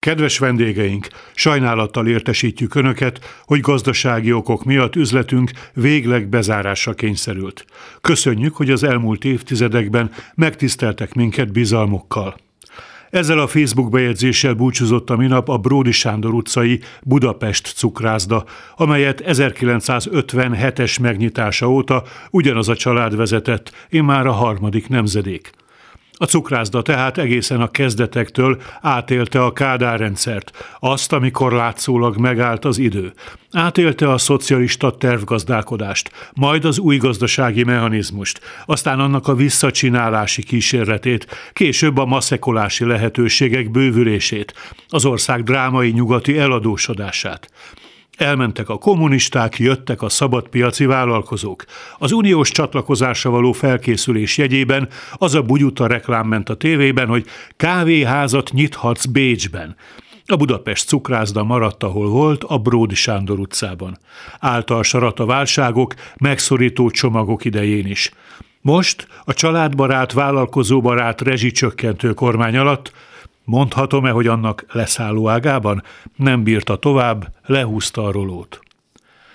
Kedves vendégeink, sajnálattal értesítjük Önöket, hogy gazdasági okok miatt üzletünk végleg bezárásra kényszerült. Köszönjük, hogy az elmúlt évtizedekben megtiszteltek minket bizalmukkal. Ezzel a Facebook bejegyzéssel búcsúzott a minap a Bródi Sándor utcai Budapest cukrászda, amelyet 1957-es megnyitása óta ugyanaz a család vezetett, immár a harmadik nemzedék. A cukrászda tehát egészen a kezdetektől átélte a kádárrendszert, azt, amikor látszólag megállt az idő. Átélte a szocialista tervgazdálkodást, majd az új gazdasági mechanizmust, aztán annak a visszacsinálási kísérletét, később a maszekolási lehetőségek bővülését, az ország drámai nyugati eladósodását. Elmentek a kommunisták, jöttek a szabadpiaci vállalkozók. Az uniós csatlakozásra való felkészülés jegyében az a bugyuta reklám ment a tévében, hogy kávéházat nyithatsz Bécsben. A Budapest cukrászda maradt, ahol volt, a Bródi Sándor utcában. Állt a sarat a válságok, megszorító csomagok idején is. Most a családbarát, vállalkozóbarát rezsicsökkentő kormány alatt Mondhatom-e, hogy annak leszálló ágában nem bírta tovább, lehúzta a rolót.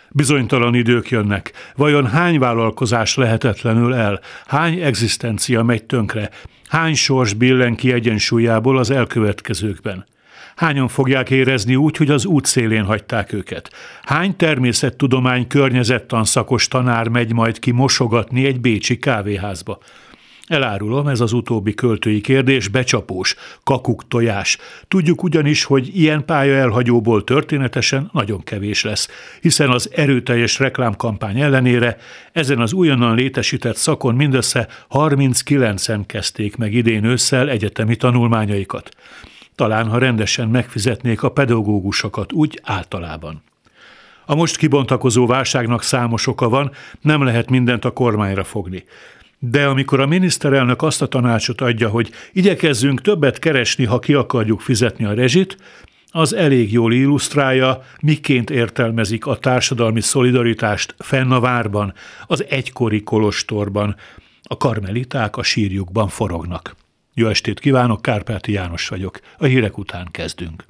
Bizonytalan idők jönnek. Vajon hány vállalkozás lehetetlenül el? Hány egzisztencia megy tönkre? Hány sors billen ki egyensúlyából az elkövetkezőkben? Hányan fogják érezni úgy, hogy az út szélén hagyták őket? Hány természettudomány környezettan szakos tanár megy majd ki mosogatni egy bécsi kávéházba? Elárulom, ez az utóbbi költői kérdés becsapós, kakuk tojás. Tudjuk ugyanis, hogy ilyen pálya elhagyóból történetesen nagyon kevés lesz, hiszen az erőteljes reklámkampány ellenére ezen az újonnan létesített szakon mindössze 39-en kezdték meg idén ősszel egyetemi tanulmányaikat. Talán, ha rendesen megfizetnék a pedagógusokat úgy általában. A most kibontakozó válságnak számos oka van, nem lehet mindent a kormányra fogni. De amikor a miniszterelnök azt a tanácsot adja, hogy igyekezzünk többet keresni, ha ki akarjuk fizetni a rezsit, az elég jól illusztrálja, miként értelmezik a társadalmi szolidaritást fenn a várban, az egykori kolostorban. A karmeliták a sírjukban forognak. Jó estét kívánok, Kárpáti János vagyok. A hírek után kezdünk.